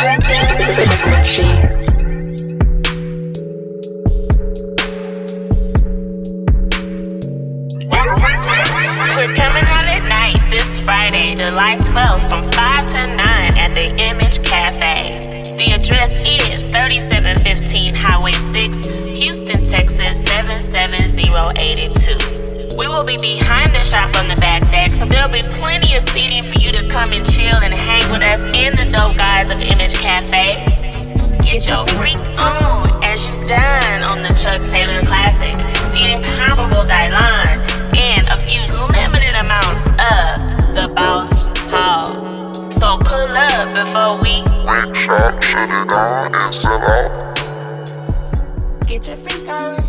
We're coming out at night this Friday, July 12th from 5 to 9 at the ImageKafe. The address is 3715 Highway 6, Houston, Texas 77082. We will be behind the shop on the back deck, so there'll be plenty of seating for you to come and chill and hang with us in the dope guys of ImageKafe. Get your freak on as you dine on the Chuck Taylor Classic, the incomparable Dylan, and a few limited amounts of the Boss Hall. So pull up before we Wet shop, shut it down and sell out. get your freak on.